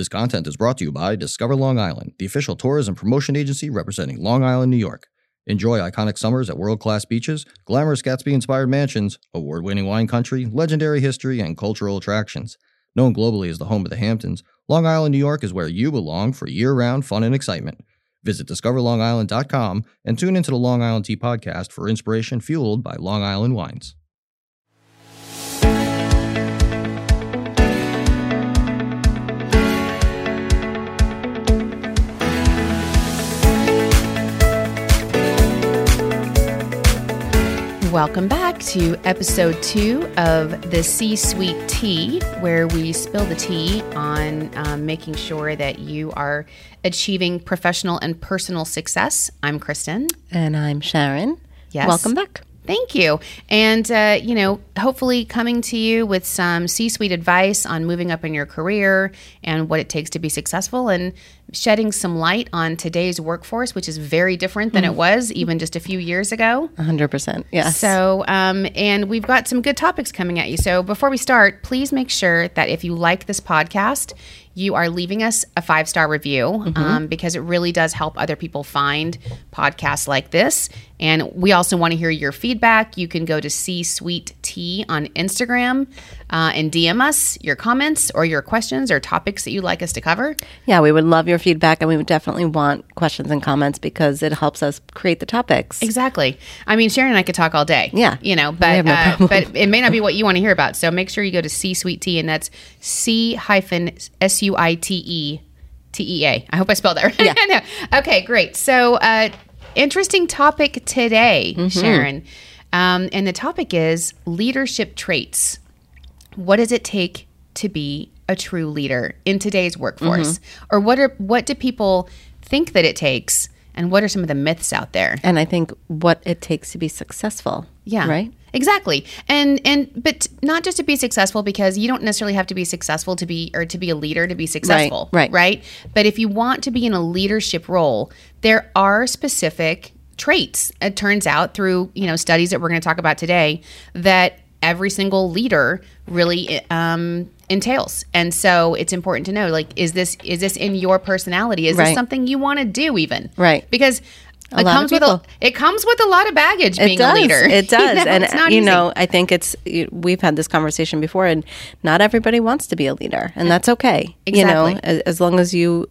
This content is brought to you by Discover Long Island, the official tourism promotion agency representing Long Island, New York. Enjoy iconic summers at world class beaches, glamorous Gatsby inspired mansions, award winning wine country, legendary history, and cultural attractions. Known globally as the home of the Hamptons, Long Island, New York is where you belong for year round fun and excitement. Visit discoverlongisland.com and tune into the Long Island Tea podcast for inspiration fueled by Long Island wines. Welcome back to episode two of the C Suite Tea, where we spill the tea on um, making sure that you are achieving professional and personal success. I'm Kristen. And I'm Sharon. Yes. Welcome back. Thank you. And, uh, you know, hopefully coming to you with some C suite advice on moving up in your career and what it takes to be successful and shedding some light on today's workforce, which is very different than it was even just a few years ago. 100%. Yes. So, um, and we've got some good topics coming at you. So, before we start, please make sure that if you like this podcast, you are leaving us a five star review um, because it really does help other people find podcasts like this. And we also want to hear your feedback. You can go to C Suite Tea on Instagram uh, and DM us your comments or your questions or topics that you'd like us to cover. yeah, we would love your feedback and we would definitely want questions and comments because it helps us create the topics. Exactly. I mean, Sharon and I could talk all day. Yeah. You know, but no uh, but it may not be what you want to hear about. So make sure you go to C Suite Tea, and that's C hyphen S U I T E T E A. I hope I spelled that right. Yeah. No. Okay, great. So, uh, interesting topic today, Mm-hmm. Sharon. Um, and the topic is leadership traits. What does it take to be a true leader in today's workforce? Mm-hmm. Or what are what do people think that it takes? And what are some of the myths out there? And I think what it takes to be successful. Yeah. Right? Exactly. And and but not just to be successful because you don't necessarily have to be successful to be or to be a leader to be successful. right. Right? But if you want to be in a leadership role, there are specific traits. It turns out through, you know, studies that we're going to talk about today that every single leader really um entails. And so it's important to know like is this is this in your personality? Is this something you want to do even? Right. Because it lot of comes with a it comes with a lot of baggage being it does. a leader. It does. You know, and it's not you easy. know, I think it's we've had this conversation before and not everybody wants to be a leader and that's okay. Exactly. You know, as, as long as you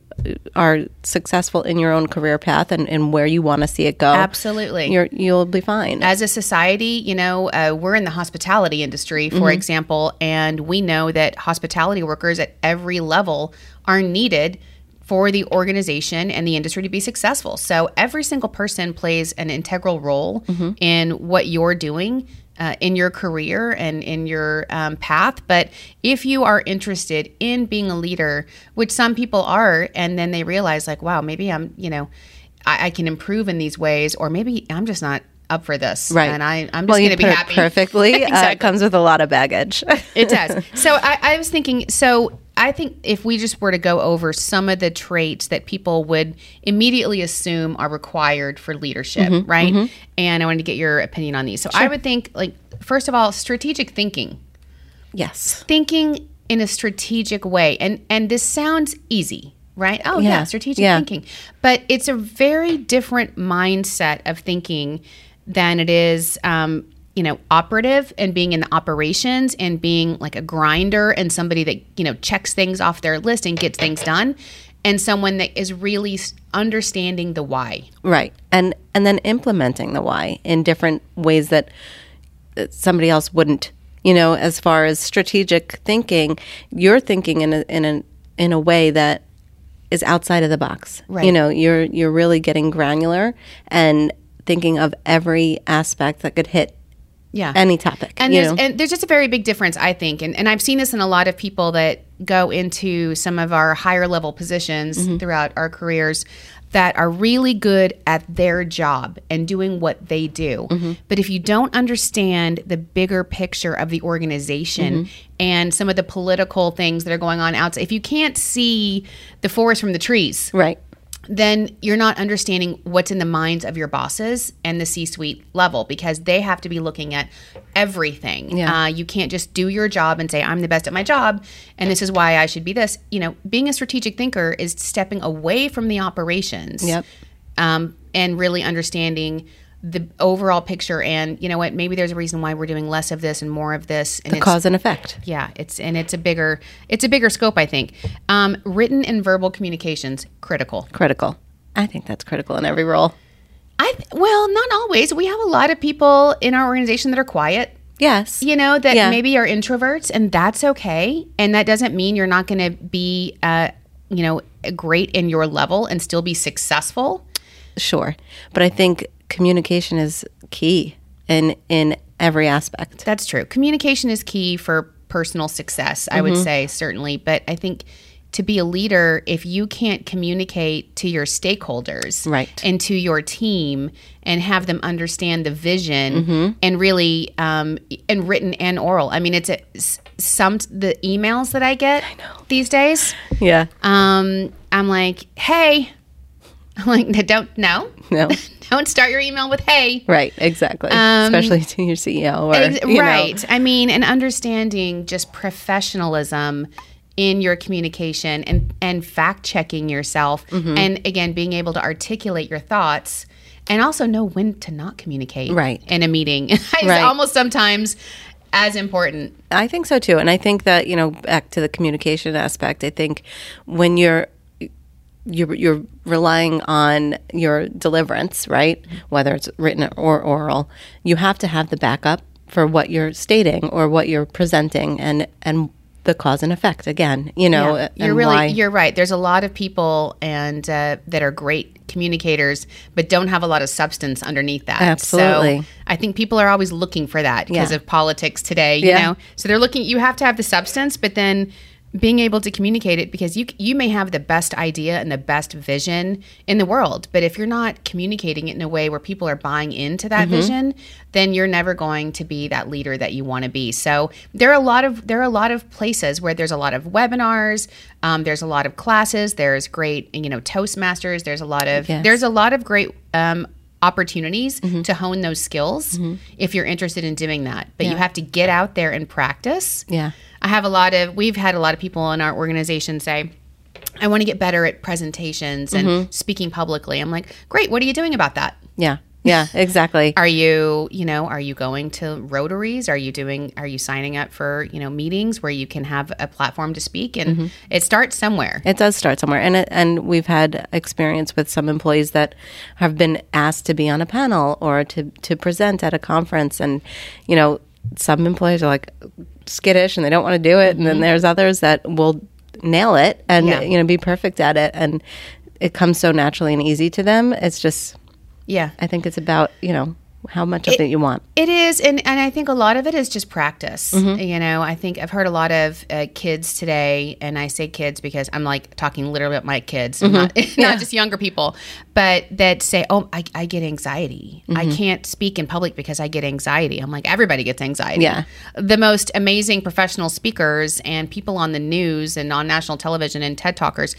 are successful in your own career path and, and where you want to see it go. Absolutely. You're you'll be fine. as a society, you know, uh, we're in the hospitality industry, for Mm-hmm. example, and we know that hospitality workers at every level are needed for the organization and the industry to be successful. So every single person plays an integral role Mm-hmm. in what you're doing. Uh, in your career and in your um, path. But if you are interested in being a leader, which some people are, and then they realize, like, wow, maybe I'm, you know, I, I can improve in these ways, or maybe I'm just not up for this. Right. And I, I'm just well, going to be happy. perfectly. uh, it comes with a lot of baggage. it does. So I, I was thinking, so I think if we just were to go over some of the traits that people would immediately assume are required for leadership, Mm-hmm, right? And I wanted to get your opinion on these. So I would think, like, first of all, strategic thinking. yes. Thinking in a strategic way. And and this sounds easy, right? Oh yeah, Yeah. strategic Yeah. thinking. But it's a very different mindset of thinking than it is um, you know, operative and being in the operations and being like a grinder and somebody that, you know, checks things off their list and gets things done. And someone that is really understanding the why. Right. And and then implementing the why in different ways that that somebody else wouldn't. You know, as far as strategic thinking, you're thinking in a in a in a way that is outside of the box. Right. You know, you're you're really getting granular and thinking of every aspect that could hit Yeah. any topic. And there's, and there's just a very big difference, I think. And, and I've seen this in a lot of people that go into some of our higher level positions Mm-hmm. throughout our careers that are really good at their job and doing what they do. Mm-hmm. But if you don't understand the bigger picture of the organization Mm-hmm. and some of the political things that are going on outside, if you can't see the forest from the trees, right. Then you're not understanding what's in the minds of your bosses and the C-suite level because they have to be looking at everything. Yeah. Uh, you can't just do your job and say I'm the best at my job and this is why I should be this. You know, being a strategic thinker is stepping away from the operations. Yep. Um, and really understanding the overall picture and you know what maybe there's a reason why we're doing less of this and more of this and The cause and effect. yeah it's and it's a bigger it's a bigger scope i think um, written and verbal communications critical Critical. I think that's critical in every role. i th- well not always we have a lot of people in our organization that are quiet Yes. you know that Yeah. maybe are introverts and that's okay and that doesn't mean you're not going to be uh, you know great in your level and still be successful Sure. But I think communication is key in in every aspect. That's true. Communication is key for personal success, I would Mm-hmm. say, certainly. But I think to be a leader, if you can't communicate to your stakeholders Right. and to your team and have them understand the vision Mm-hmm. and really, um, and written and oral. I mean, it's a, some, the emails that I get these days, Yeah. um, I'm like, hey, I'm like, don't, no, No. don't start your email with hey. right. Exactly. Especially to your CEO or Ex- you know. right. I mean, and understanding just professionalism in your communication and and fact checking yourself, Mm-hmm. and again being able to articulate your thoughts. And also know when to not communicate Right. in a meeting. it's Right. almost sometimes as important. I think so too. And I think that, you know, back to the communication aspect, I think when you're you're you're relying on your deliverance, right? Whether it's written or oral, you have to have the backup for what you're stating or what you're presenting and and the cause and effect again, you know, Yeah. you're really why- you're right. There's a lot of people and uh, that are great communicators, but don't have a lot of substance underneath that. Absolutely. So I think people are always looking for that because Yeah. of politics today. You Yeah. know, so they're looking. You have to have the substance, but then being able to communicate it because you you may have the best idea and the best vision in the world, but if you're not communicating it in a way where people are buying into that Mm-hmm. vision, then you're never going to be that leader that you want to be. So there are a lot of there are a lot of places where there's a lot of webinars, um, there's a lot of classes, there's great you know Toastmasters, there's a lot of Yes. there's a lot of great um, opportunities Mm-hmm. to hone those skills if you're interested in doing that. But you have to get out there and practice. Yeah. I have a lot of, we've had a lot of people in our organization say, I want to get better at presentations and Mm-hmm. speaking publicly. I'm like, great. What are you doing about that? Yeah. Yeah, exactly. Are you, you know, are you going to rotaries? Are you doing, are you signing up for, you know, meetings where you can have a platform to speak? And Mm-hmm. it starts somewhere. It does start somewhere, and it, and we've had experience with some employees that have been asked to be on a panel or to to present at a conference, and you know some employees are like skittish and they don't want to do it, and then mm-hmm. there's others that will nail it and Yeah. you know be perfect at it, and it comes so naturally and easy to them. It's just Yeah. I think it's about you know how much of it you want. It is, and, and I think a lot of it is just practice. Mm-hmm. You know, I think I've heard a lot of uh, kids today, and I say kids because I'm like talking literally about my kids, I'm not, Mm-hmm. not just younger people, but that say, "Oh, I, I get anxiety. I Mm-hmm. can't speak in public because I get anxiety." I'm like, everybody gets anxiety. Yeah. the most amazing professional speakers and people on the news and on national television and TED talkers.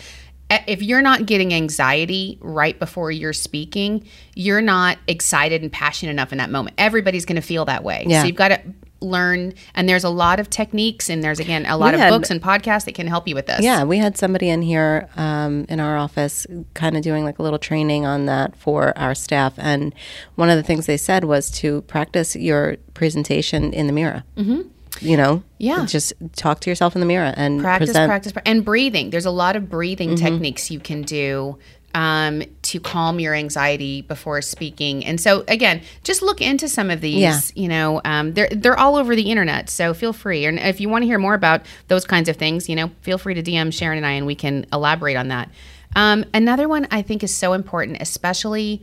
If you're not getting anxiety right before you're speaking, you're not excited and passionate enough in that moment. Everybody's going to feel that way. Yeah. So you've got to learn, and there's a lot of techniques, and there's again a lot We of had- books and podcasts that can help you with this. Yeah, we had somebody in here um, in our office kind of doing like a little training on that for our staff. And one of the things they said was to practice your presentation in the mirror. Mm-hmm. You know? Yeah. Just talk to yourself in the mirror and practice, present. practice, pra- and breathing. There's a lot of breathing Mm-hmm. techniques you can do um, to calm your anxiety before speaking. And so, again, just look into some of these. Yeah. You know, um, they're they're all over the internet, so feel free. And if you want to hear more about those kinds of things, you know, feel free to DM Sharon and I, and we can elaborate on that. Um, another one I think is so important, especially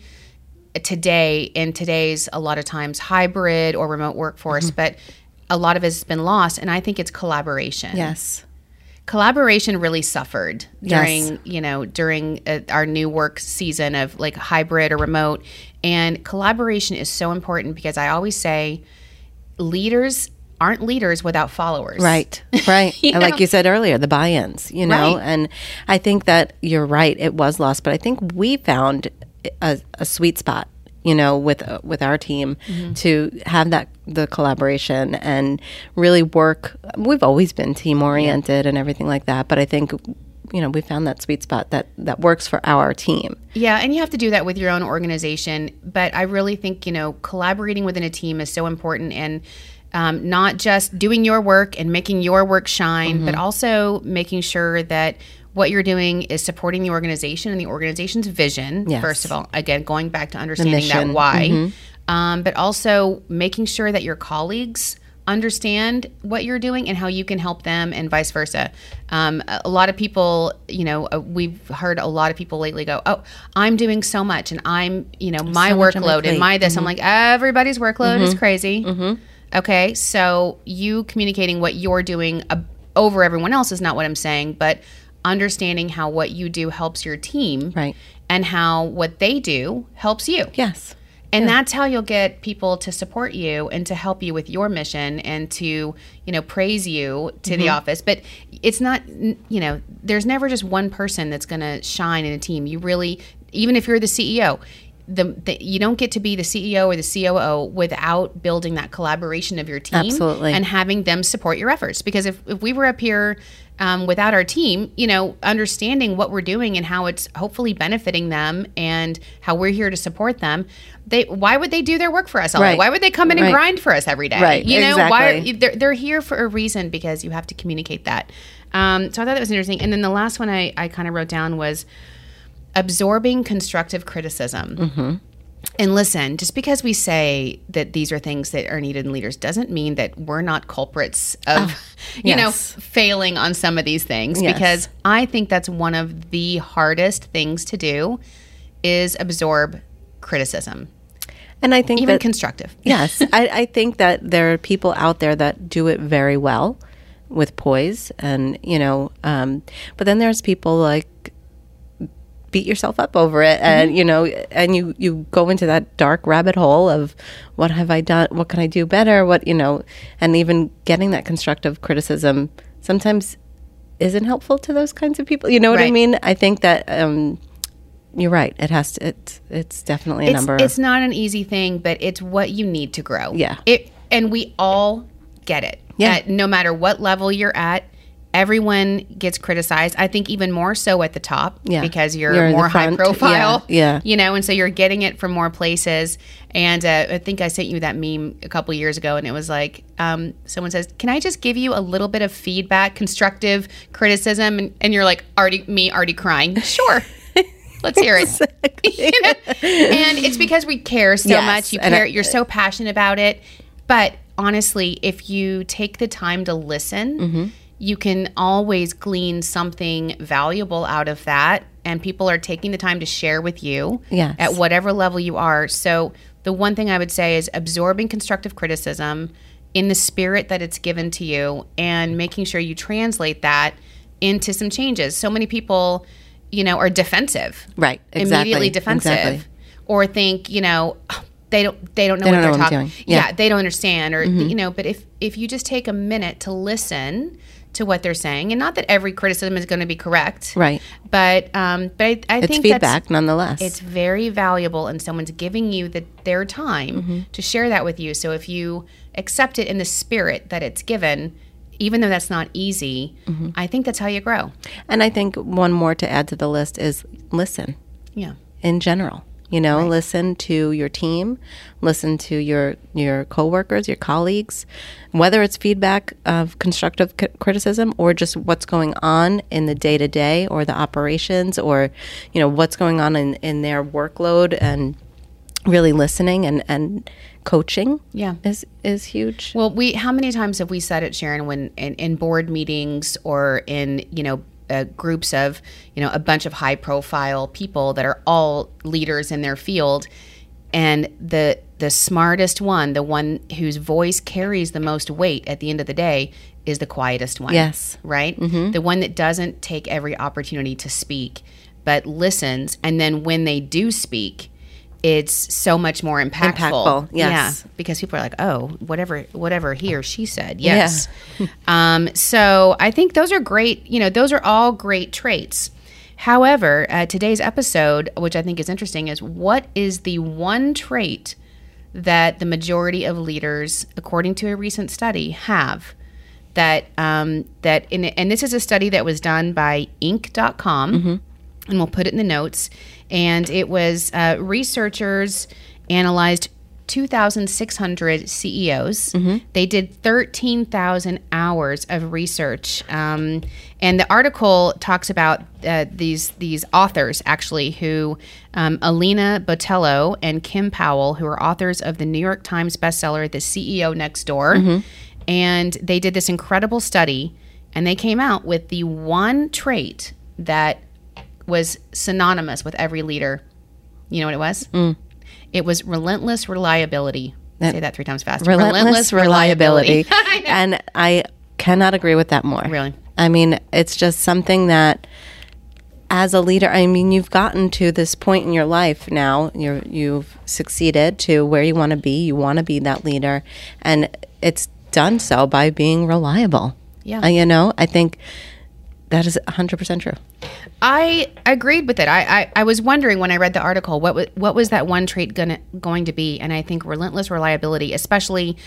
today in today's a lot of times hybrid or remote workforce, Mm-hmm. but a lot of it has been lost, and I think it's collaboration Yes. collaboration really suffered during Yes. you know during uh, our new work season of like hybrid or remote and collaboration is so important because i always say leaders aren't leaders without followers. Right, right. You And like you said earlier, the buy-ins, you know, Right. and I think that you're right. It was lost, but I think we found a, a sweet spot, you know, with uh, with our team Mm-hmm. to have that the collaboration and really work. We've always been team oriented and everything like that, but I think you know we found that sweet spot that that works for our team. Yeah, and you have to do that with your own organization. But I really think, you know, collaborating within a team is so important and um, not just doing your work and making your work shine, but also making sure that what you're doing is supporting the organization and the organization's vision, Yes. first of all. Again, going back to understanding that why, um, but also making sure that your colleagues understand what you're doing and how you can help them and vice versa. Um, a lot of people, you know, uh, we've heard a lot of people lately go, "Oh, I'm doing so much and I'm, you know, my So workload and my this." I'm like, "Everybody's workload is crazy." Okay, so you communicating what you're doing over everyone else is not what I'm saying, but understanding how what you do helps your team Right. and how what they do helps you. Yes. And that's how you'll get people to support you and to help you with your mission and to, you know, praise you to the mm-hmm. office. But it's not, you know, there's never just one person that's going to shine in a team. You really, even if you're the CEO, the, the you don't get to be the CEO or the COO without building that collaboration of your team Absolutely. and having them support your efforts. Because if, if we were up here um, without our team, you know, understanding what we're doing and how it's hopefully benefiting them and how we're here to support them, they why would they do their work for us all day? Right. Why would they come in and Right. grind for us every day? Right, You know, why exactly. are, they're, they're here for a reason because you have to communicate that. Um, so I thought that was interesting. And then the last one I, I kind of wrote down was absorbing constructive criticism. Mm-hmm. And listen, just because we say that these are things that are needed in leaders doesn't mean that we're not culprits of, you know, failing on some of these things. Yes. Because I think that's one of the hardest things to do is absorb criticism, And I think even that constructive. yes, I, I think that there are people out there that do it very well with poise, and you know, um, but then there's people like beat yourself up over it, and you know, and you you go into that dark rabbit hole of what have I done? What can I do better? What you know, and even getting that constructive criticism sometimes isn't helpful to those kinds of people. You know what I mean? I think that. Um, you're right. It has to. It's it's definitely a it's, number. it's not an easy thing, but it's what you need to grow. Yeah. It and we all get it. Yeah. No matter what level you're at, everyone gets criticized. I think even more so at the top Yeah. because you're, You're more high profile. Yeah, yeah. You know, and so you're getting it from more places. And uh, I think I sent you that meme a couple years ago, and it was like, um, someone says, "Can I just give you a little bit of feedback, constructive criticism?" And, and you're like, already me, already crying. Sure. Let's hear it. You know? And it's because we care so Yes, much. You care. I- you're so passionate about it. But honestly, if you take the time to listen, Mm-hmm. You can always glean something valuable out of that. And people are taking the time to share with you Yes. at whatever level you are. So the one thing I would say is absorbing constructive criticism in the spirit that it's given to you and making sure you translate that into some changes. So many people, you know, are defensive Right, exactly, immediately defensive exactly. or think you know "Oh, they don't they don't know They what don't they're know talking yeah. Yeah. Mm-hmm. they don't understand or you know but if if you just take a minute to listen to what they're saying and not that every criticism is going to be correct Right. but um but i, I it's think feedback nonetheless. it's very valuable and someone's giving you the, their time Mm-hmm. to share that with you so if you accept it in the spirit that it's given even though that's not easy Mm-hmm. i think that's how you grow and I think one more to add to the list is listen yeah in general. You know, listen to your team, listen to your your coworkers, your colleagues, whether it's feedback of constructive c- criticism or just what's going on in the day to day or the operations or you know what's going on in in their workload and really listening and and coaching. Yeah. is is huge. Well, we how many times have we said it, Sharon, when in, in board meetings or in you know uh, groups of you know a bunch of high profile people that are all leaders in their field, and the the smartest one, the one whose voice carries the most weight at the end of the day, is the quietest one. Yes. right. The one that doesn't take every opportunity to speak, but listens, and then when they do speak it's so much more impactful. Impactful, yes. Yeah, because people are like, oh, whatever, whatever he or she said, yes. um, so I think those are great. You know, those are all great traits. However, uh, today's episode, which I think is interesting, is what is the one trait that the majority of leaders, according to a recent study, have that um, that in, and this is a study that was done by Inc.com, and we'll put it in the notes. And it was uh, researchers analyzed 2,600 CEOs. They did 13,000 hours of research, um, and the article talks about uh, these these authors actually who um, Alina Botelho and Kim Powell, who are authors of the New York Times bestseller "The CEO Next Door," and they did this incredible study, and they came out with the one trait that was synonymous with every leader. You know what it was? It was relentless reliability. Say that three times fast. relentless, reliability. I and I cannot agree with that more. Really? I mean, it's just something that as a leader, I mean, you've gotten to this point in your life now. You're you've succeeded to where you want to be. You want to be that leader, and it's done so by being reliable. Yeah. Uh, you know, I think that is 100% true. I agreed with it. I, I, I was wondering when I read the article what was, what was that one trait gonna, going to be, and I think relentless reliability, especially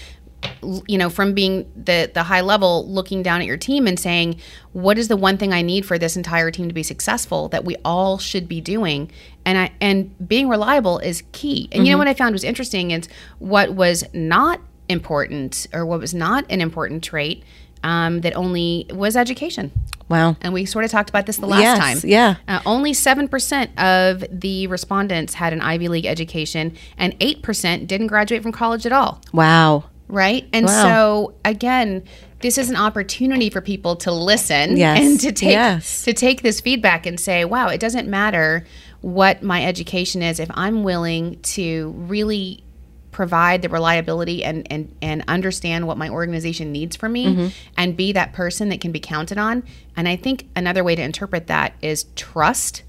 you know from being the the high level looking down at your team and saying what is the one thing I need for this entire team to be successful that we all should be doing and I and being reliable is key. And you know mm-hmm. what I found was interesting is what was not important or what was not an important trait um, that only was education. Wow. And we sort of talked about this the last Yes, time. yeah. Uh, only 7% of the respondents had an Ivy League education, and 8% didn't graduate from college at all. Wow. Right. And Wow. so, again, this is an opportunity for people to listen Yes, and to take yes. to take this feedback and say, "Wow, it doesn't matter what my education is if I'm willing to really provide the reliability and and and understand what my organization needs from me Mm-hmm. and be that person that can be counted on." And I think another way to interpret that is trust.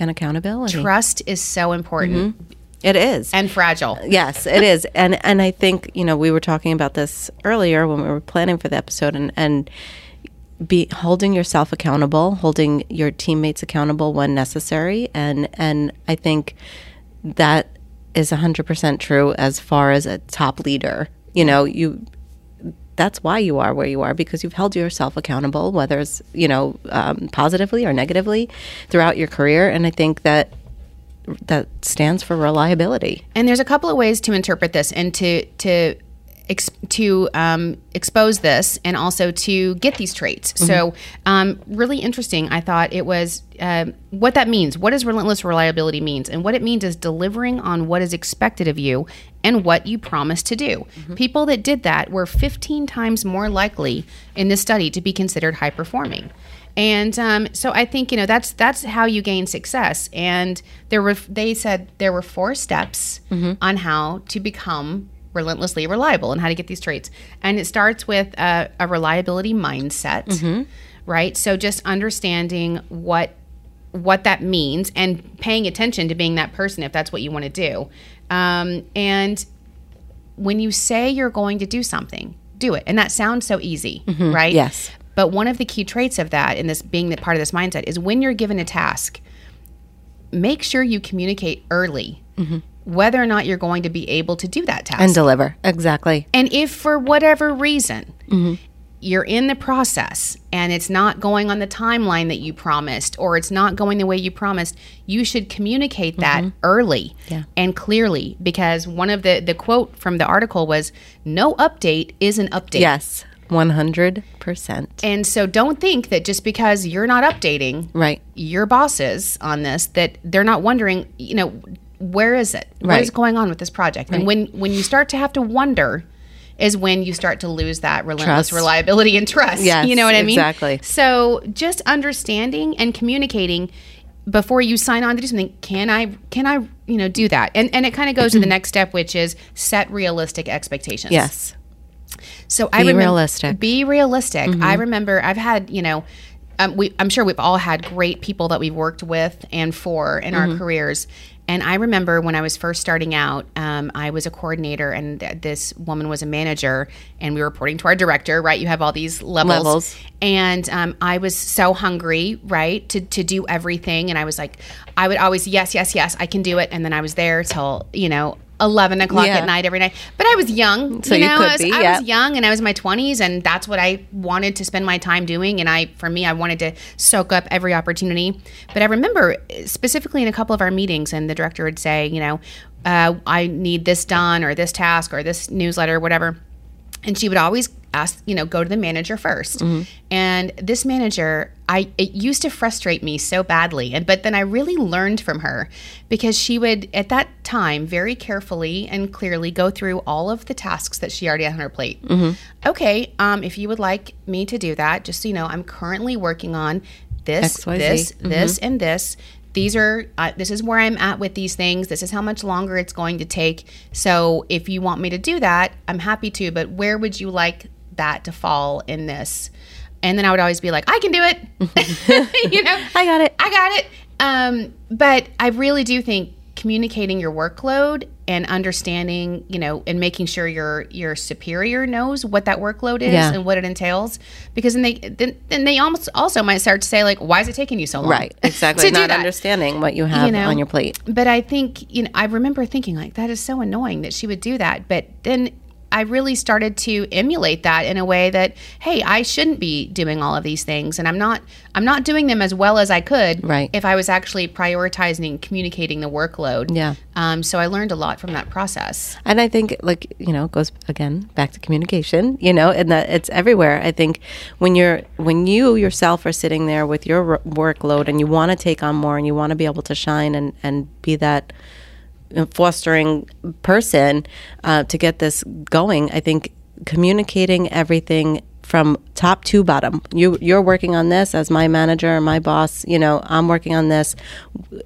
And accountability. Trust is so important It is. and fragile. Yes, it is, and and I think you know we were talking about this earlier when we were planning for the episode, and and be holding yourself accountable, holding your teammates accountable when necessary, and and I think that is hundred percent true as far as a top leader. You know, you that's why you are where you are because you've held yourself accountable, whether it's you know um, positively or negatively throughout your career, and I think that that stands for reliability. And there's a couple of ways to interpret this and to to ex- to um, expose this and also to get these traits. So, um, really interesting. I thought it was um what that means. What does relentless reliability means, and what it means is delivering on what is expected of you and what you promise to do. People that did that were 15 times more likely in this study to be considered high performing. And um, so I think you know that's that's how you gain success. And there were they said there were four steps on how to become relentlessly reliable and how to get these traits. And it starts with a, a reliability mindset, mm-hmm. right? So just understanding what what that means and paying attention to being that person if that's what you want to do. Um, and when you say you're going to do something, do it. And that sounds so easy, mm-hmm. right? Yes. But one of the key traits of that, in this being the part of this mindset, is when you're given a task, make sure you communicate early mm-hmm. Whether or not you're going to be able to do that task. and deliver. Exactly. And if for whatever reason mm-hmm. you're in the process and it's not going on the timeline that you promised or it's not going the way you promised, you should communicate mm-hmm. that early Yeah. and clearly. Because one of the the quote from the article was no update is an update. yes. 100% And so don't think that just because you're not updating right. your bosses on this that they're not wondering, you know, where is it? What Right. is going on with this project? And when when you start to have to wonder is when you start to lose that relentless Trust. reliability and trust. Yes, you know what I mean? exactly. So just understanding and communicating before you sign on to do something, can I can I, you know, do that? And and it kind of goes to the next step, which is set realistic expectations. yes So I Be realistic. Mm-hmm. Be realistic. I remember I've had, you know, um, we, I'm sure we've all had great people that we've worked with and for in our careers. And I remember when I was first starting out, um, I was a coordinator, and th- this woman was a manager, and we were reporting to our director. Right, you have all these levels, Levels. and um, I was so hungry, right, to to do everything, and I was like, I would always yes, yes, yes, I can do it, and then I was there till you know. 11 o'clock Yeah. at night every night. But i was young So you you know? could I, was, be, I was young and i was in my 20s and that's what i wanted to spend my time doing and i for me i wanted to soak up every opportunity. But i remember specifically in a couple of our meetings and the director would say you know uh, i need this done or this task or this newsletter or whatever. And she would always ask you know go to the manager 1st and this manager i it used to frustrate me so badly. And but then i really learned from her because she would at that time very carefully and clearly go through all of the tasks that she already had on her plate. Okay um, if you would like me to do that just so you know i'm currently working on this XYZ. this this and this. These are uh, this is where i'm at with these things. This is how much longer it's going to take. So if you want me to do that i'm happy to but where would you like that to fall in this and then i would always be like i can do it you know I got it. i got it um, but i really do think communicating your workload and understanding you know and making sure your your superior knows what that workload is Yeah. and what it entails because then they then, then they almost also might start to say like why is it taking you so long Right. Exactly. Not understanding what you have You know? on your plate. But I think, you know, I remember thinking like that is so annoying that she would do that. But then I really started to emulate that in a way that, hey, I shouldn't be doing all of these things and I'm not I'm not doing them as well as I could Right. if I was actually prioritizing and communicating the workload. Yeah. Um, so I learned a lot from that process. And I think, like you know, it goes again back to communication. You know, and that it's everywhere. I think when you're when you yourself are sitting there with your r- workload and you want to take on more and you want to be able to shine and and be that fostering person uh, to get this going. I think communicating everything from top to bottom. You you're working on this as my manager or my boss. You know, I'm working on this.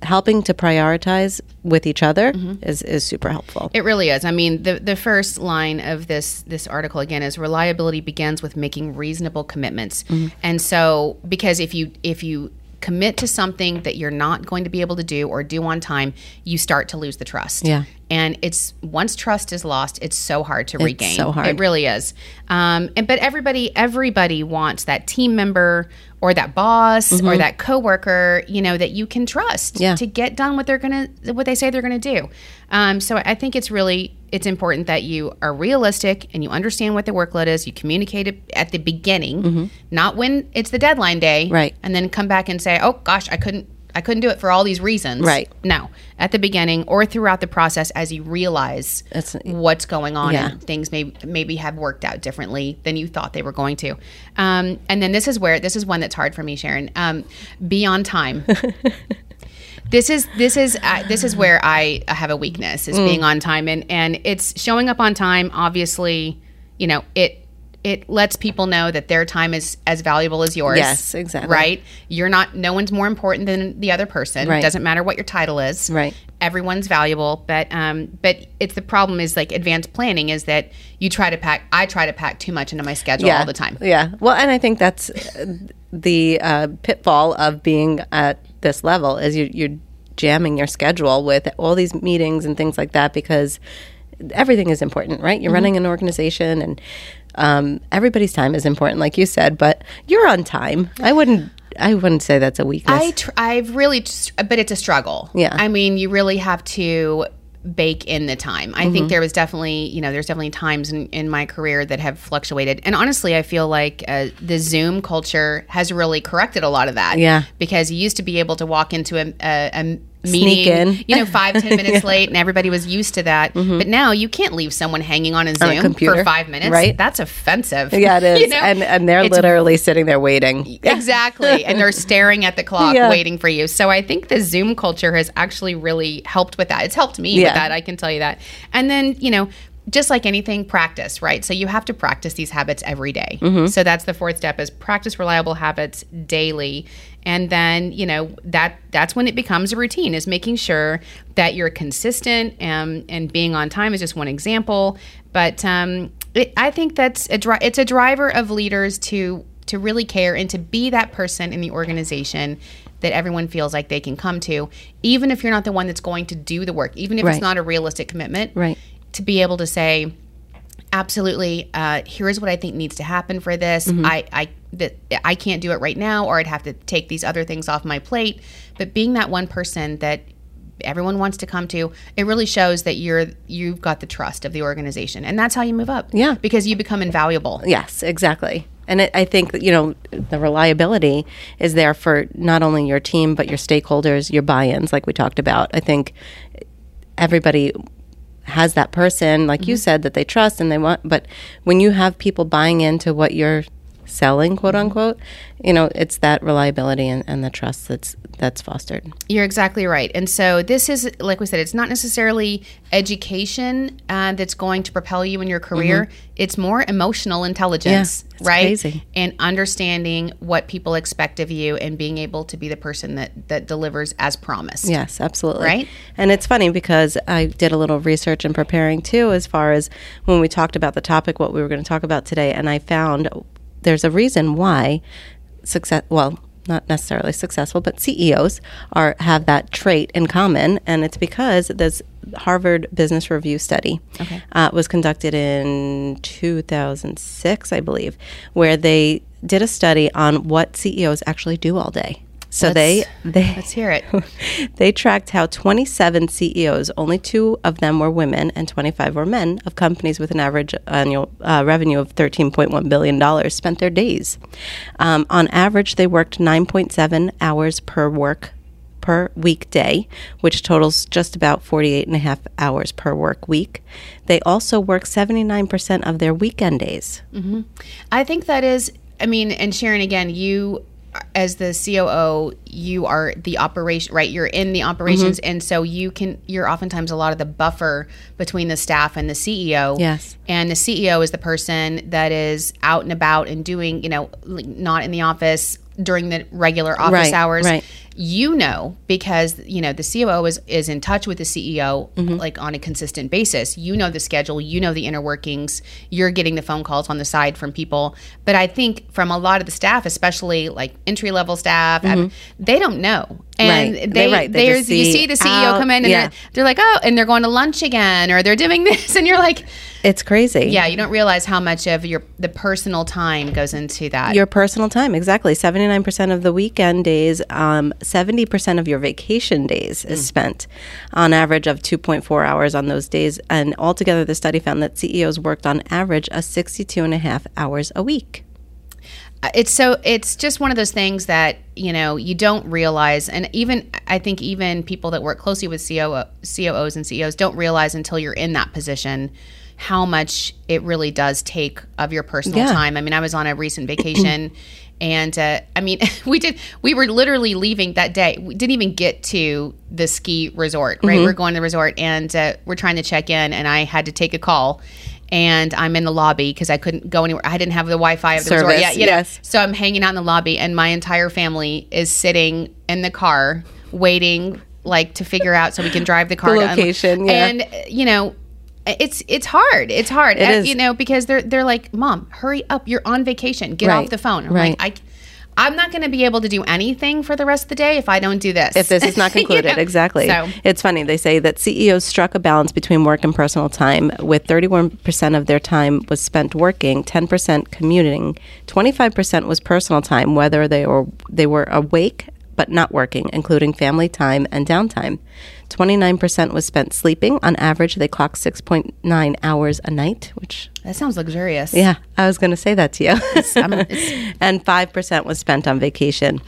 Helping to prioritize with each other is is super helpful. It really is. I mean, the the first line of this this article again is reliability begins with making reasonable commitments. Mm-hmm. And so, because if you if you commit to something that you're not going to be able to do or do on time, you start to lose the trust. Yeah. And it's once trust is lost, it's so hard to regain. so hard. It really is. Um, and but everybody everybody wants that team member or that boss or that coworker, you know, that you can trust Mm-hmm. Yeah. to get done what they're gonna what they say they're gonna do. Um, so I think it's really it's important that you are realistic and you understand what the workload is. You communicate it at the beginning, not when it's the deadline day, Mm-hmm. Right. And then come back and say, "Oh gosh, I couldn't." I couldn't do it for all these reasons. Right. No, at the beginning or throughout the process, as you realize It's- what's going on Yeah. and things may maybe have worked out differently than you thought they were going to. Um, and then this is where this is one that's hard for me, Sharon. Um, be on time. this is this is uh, this is where I have a weakness is being on time and and it's showing up on time. Obviously, you know it. It lets people know that their time is as valuable as yours. Yes, exactly. Right? You're not. No one's more important than the other person. Right. Doesn't matter what your title is Right. everyone's valuable but um but it's the problem is like advanced planning is that you try to pack i try to pack too much into my schedule all the time Yeah. Well, and I think that's uh, the uh, pitfall of being at this level is you, you're jamming your schedule with all these meetings and things like that because everything is important, right? Mm-hmm. You're running an organization and um, everybody's time is important, like you said, but you're on time. I wouldn't. I wouldn't say that's a weakness. i tr- i've really just, but it's a struggle Yeah. i mean you really have to bake in the time i Mm-hmm. think there was definitely you know there's definitely times in, in my career that have fluctuated and honestly i feel like uh, the zoom culture has really corrected a lot of that Yeah. because you used to be able to walk into a, a, a Sneak meeting, in. you know, five ten minutes late, and everybody was used to that. But now you can't leave someone hanging on a Zoom Mm-hmm. computer, for five minutes. right? That's offensive. yeah, it is, You know? and and they're It's literally sitting there waiting. Exactly. And they're staring at the clock Yeah. waiting for you. So I think the Zoom culture has actually really helped with that. It's helped me Yeah. with that. I can tell you that. And then, you know, just like anything, practice, right? So you have to practice these habits every day. Mm-hmm. So that's the fourth step is practice reliable habits daily. And then, you know, that that's when it becomes a routine is making sure that you're consistent and and being on time is just one example. But um it, I think that's a dri- it's a driver of leaders to to really care and to be that person in the organization that everyone feels like they can come to, even if you're not the one that's going to do the work, even if Right. it's not a realistic commitment. Right. To be able to say, absolutely, uh, here's what I think needs to happen for this. Mm-hmm. I, I that I can't do it right now, or I'd have to take these other things off my plate. But being that one person that everyone wants to come to, it really shows that you're you've got the trust of the organization, and that's how you move up. Yeah. because you become invaluable. Yes, exactly. And it, I think that, you know the reliability is there for not only your team but your stakeholders, your buy-ins, like we talked about. I think everybody has that person, like you mm-hmm. said, that they trust and they want. But when you have people buying into what you're selling, quote unquote, you know, it's that reliability and, and the trust that's that's fostered. You're exactly right. And so this is, like we said, it's not necessarily education uh, that's going to propel you in your career. It's more emotional intelligence, Mm-hmm. Yeah, right? crazy. And understanding what people expect of you and being able to be the person that that delivers as promised. Yes, absolutely. Right? And it's funny because I did a little research and preparing too, as far as when we talked about the topic, what we were going to talk about today, and I found there's a reason why success. Well. Not necessarily successful, but CEOs are have that trait in common, and it's because this Harvard Business Review study uh, was conducted in 2006, I believe, where they did a study on what CEOs actually do all day. So they Let's- they Let's hear it. they tracked how 27 CEOs, only two of them were women and 25 were men, of companies with an average annual uh, revenue of $13.1 billion spent their days. Um, on average, they worked 9.7 hours per work per weekday, which totals just about 48 and a half hours per work week. They also work 79% of their weekend days. I think that is, I mean, and Sharon, again, you as the COO, you are the operation, right? You're in the operations, Mm-hmm. and so you can. You're oftentimes a lot of the buffer between the staff and the CEO. Yes. and the CEO is the person that is out and about and doing, you know, not in the office during the regular office Right, hours. right. You know, because you know the COO is is in touch with the CEO Mm-hmm. like on a consistent basis. You know the schedule, you know the inner workings. You're getting the phone calls on the side from people, but I think from a lot of the staff, especially like entry level staff, they don't know. And Mm-hmm. Right. they. They there's you see see the CEO out- come in and yeah. they're, they're like, oh, and they're going to lunch again, or they're doing this, and you're like, It's crazy. yeah, you don't realize how much of your the personal time goes into that. Your personal time, exactly. 79% of the weekend days, um, 70% of your vacation days is spent on average of 2.4 hours on those days. And altogether, the study found that CEOs worked on average a 62 and a half hours a week. it's so it's just one of those things that you know you don't realize and even i think even people that work closely with COO, coos and ceos don't realize until you're in that position how much it really does take of your personal Yeah. time i mean i was on a recent vacation and uh, i mean we did we were literally leaving that day we didn't even get to the ski resort right we're going to the resort and uh, we're trying to check in and i had to take a call and I'm in the lobby because I couldn't go anywhere. I didn't have the Wi-Fi of the resort yet. You know? yes. So I'm hanging out in the lobby, and my entire family is sitting in the car waiting, like to figure out so we can drive the car. The location, yeah. And you know, it's it's hard. It's hard. It Uh, is. You know, because they're they're like, "Mom, hurry up! You're on vacation. Get Right, off the phone." I'm right. like, I. I'm not going to be able to do anything for the rest of the day if I don't do this. If this is not You concluded, know? exactly. So It's funny. They say that CEOs struck a balance between work and personal time, with 31% of their time was spent working, 10% commuting, 25% was personal time, whether they were they were awake but not working, including family time and downtime. 29% was spent sleeping. On average, they clocked 6.9 hours a night, which that sounds luxurious. yeah, I was going to say that to you. I'm- it's- and 5% was spent on vacation.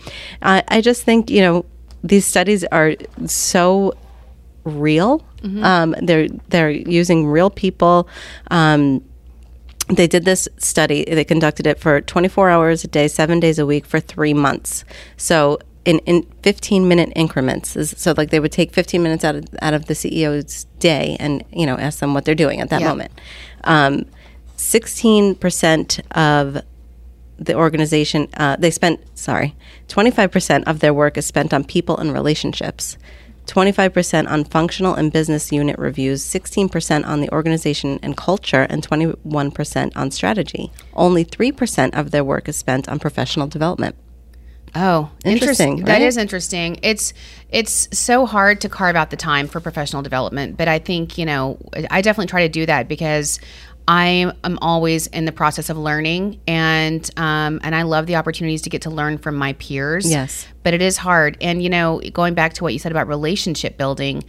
I I just think, you know, these studies are so real. Um, they're they're using real people. Um, they did this study. They conducted it for 24 hours a day, seven days a week for three months. So in, in 15 minute increments. So like they would take 15 minutes out of out of the CEO's day and you know ask them what they're doing at that Yeah. moment. Um, 16% of the organization uh, they spent sorry 25% of their work is spent on people and relationships 25% on functional and business unit reviews, 16% on the organization and culture, and 21% on strategy. Only 3% of their work is spent on professional development. Oh, Interesting, That right? is interesting. It's it's so hard to carve out the time for professional development, but I think you know I definitely try to do that because I am always in the process of learning, and um, and I love the opportunities to get to learn from my peers. Yes. but it is hard. And you know, going back to what you said about relationship building.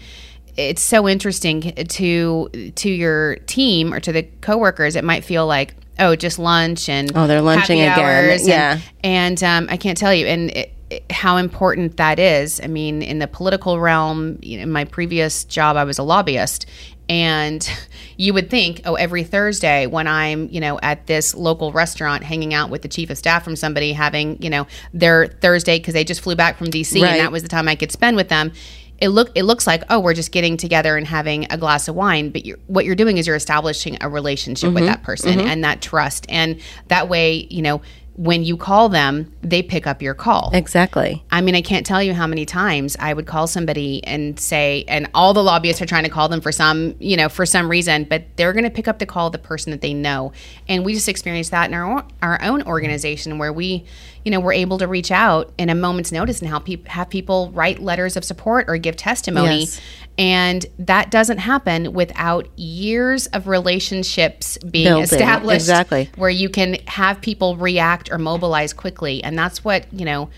It's so interesting to to your team or to the coworkers. It might feel like, oh, just lunch and Oh, they're lunching again. hours and- Yeah. and um, I can't tell you and it, it- how important that is. I mean, in the political realm, you know, in my previous job, I was a lobbyist, and you would think, oh, every Thursday when I'm, you know, at this local restaurant hanging out with the chief of staff from somebody having, you know, their Thursday because they just flew back from DC Right. and that was the time I could spend with them. It look it looks like oh we're just getting together and having a glass of wine, but you're, what you're doing is you're establishing a relationship with mm-hmm. that person mm-hmm. and that trust, and that way you know when you call them, they pick up your call. Exactly. I mean, I can't tell you how many times I would call somebody and say, and all the lobbyists are trying to call them for some, you know, for some reason, but they're going to pick up the call of the person that they know. And we just experienced that in our own, our own organization where we, you know, we're able to reach out in a moment's notice and help have people write letters of support or give testimony. Yes. And that doesn't happen without years of relationships being Building, established exactly. where you can have people react or mobilize quickly. And that's what, you know,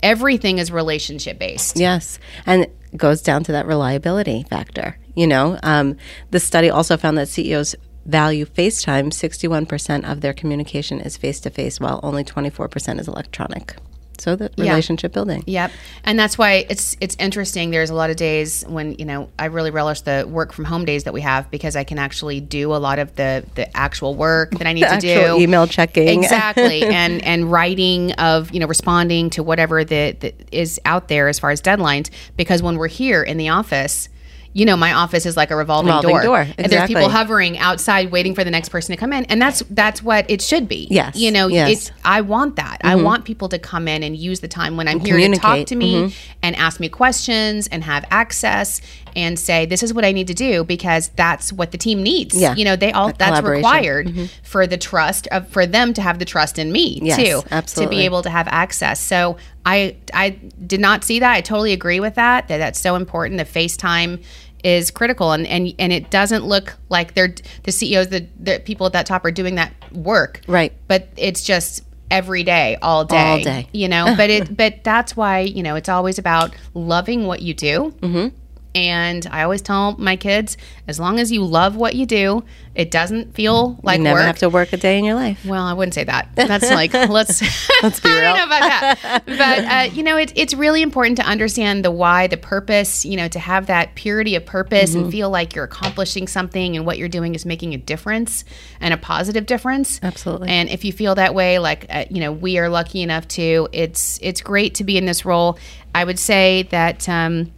everything is relationship based. Yes. And it goes down to that reliability factor. You know, um, the study also found that CEOs value FaceTime. 61% of their communication is face to face, while only 24% is electronic. So the relationship building. Yep. And that's why it's it's interesting. There's a lot of days when, you know, I really relish the work from home days that we have because I can actually do a lot of the the actual work that I need to do. email checking. exactly and and writing of you know responding to whatever that is out there as far as deadlines because when we're here in the office you know my office is like a revolving, Revolving door, door, and there's people hovering outside waiting for the next person to come in and that's that's what it should be Yes, you know yes. Mm-hmm. it's i want that i want people to come in and use the time when i'm here to talk to me Mm-hmm. and ask me questions and have access and say this is what i need to do because that's what the team needs Yeah. you know they all That that's collaboration. Mm-hmm. required for the trust of, for them to have the trust in me Yes, too to be able to have access so i i did not see that i totally agree with that that that's so important the facetime is critical and and, and it doesn't look like they're the ceos the, the people at that top are doing that work Right. but it's just every day all day All day. you know but it but that's why you know it's always about loving what you do mm-hmm. And i always tell my kids as long as you love what you do it doesn't feel like you never work have to work a day in your life. well, I wouldn't say that. That's like let's let's be I real. don't know about that, but uh, you know, it's it's really important to understand the why, the purpose. You know, to have that purity of purpose Mm-hmm. and feel like you're accomplishing something and what you're doing is making a difference and a positive difference. Absolutely. And if you feel that way, like uh, you know, we are lucky enough to. It's it's great to be in this role. I would say that. Um,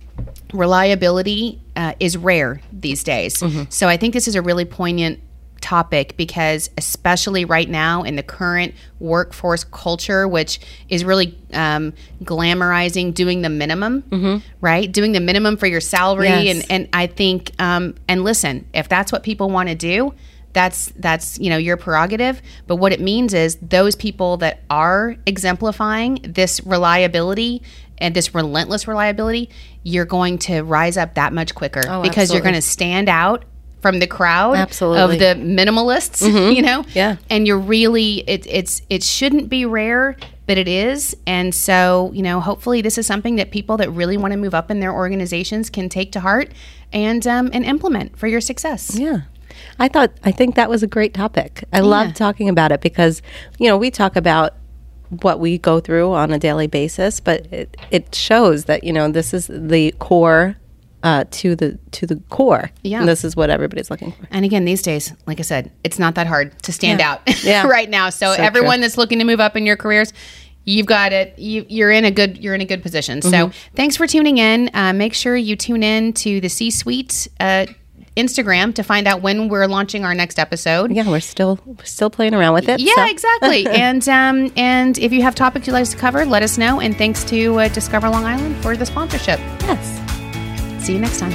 reliability uh, is rare these days. So I think this is a really poignant topic because especially right now in the current workforce culture which is really um, glamorizing doing the minimum right doing the minimum for your salary Yes. and, and i think um, and listen if that's what people want to do that's that's you know your prerogative but what it means is those people that are exemplifying this reliability and this relentless reliability you're going to rise up that much quicker because you're Oh, going to stand out from the crowd Absolutely. of the minimalists you know Yeah. and you're really it, it's it shouldn't be rare but it is and so you know hopefully this is something that people that really want to move up in their organizations can take to heart and um, and implement for your success Yeah. I thought I think that was a great topic. I love talking about it because you know, we talk about what we go through on a daily basis, but it, it shows that, you know, this is the core uh, to the to the core. Yeah. And this is what everybody's looking for. And again, these days, like I said, it's not that hard to stand Yeah. out Yeah. right now. So, So everyone true. that's looking to move up in your careers, you've got it. You, you're in a good you're in a good position. So Mm-hmm. thanks for tuning in. Uh, make sure you tune in to the C Suite uh, Instagram to find out when we're launching our next episode. Yeah, we're still still playing around with it. Yeah, so- exactly. and um, and if you have topics you'd like us to cover, let us know. And thanks to uh, Discover Long Island for the sponsorship. Yes. See you next time.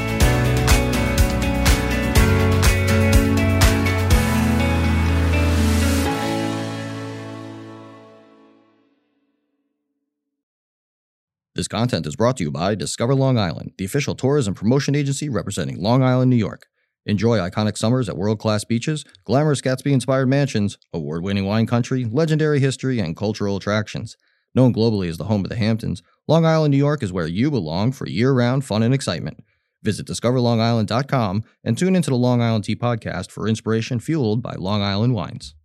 This content is brought to you by Discover Long Island, the official tourism promotion agency representing Long Island, New York. Enjoy iconic summers at world class beaches, glamorous Gatsby inspired mansions, award winning wine country, legendary history, and cultural attractions. Known globally as the home of the Hamptons, Long Island, New York is where you belong for year round fun and excitement. Visit discoverlongisland.com and tune into the Long Island Tea Podcast for inspiration fueled by Long Island wines.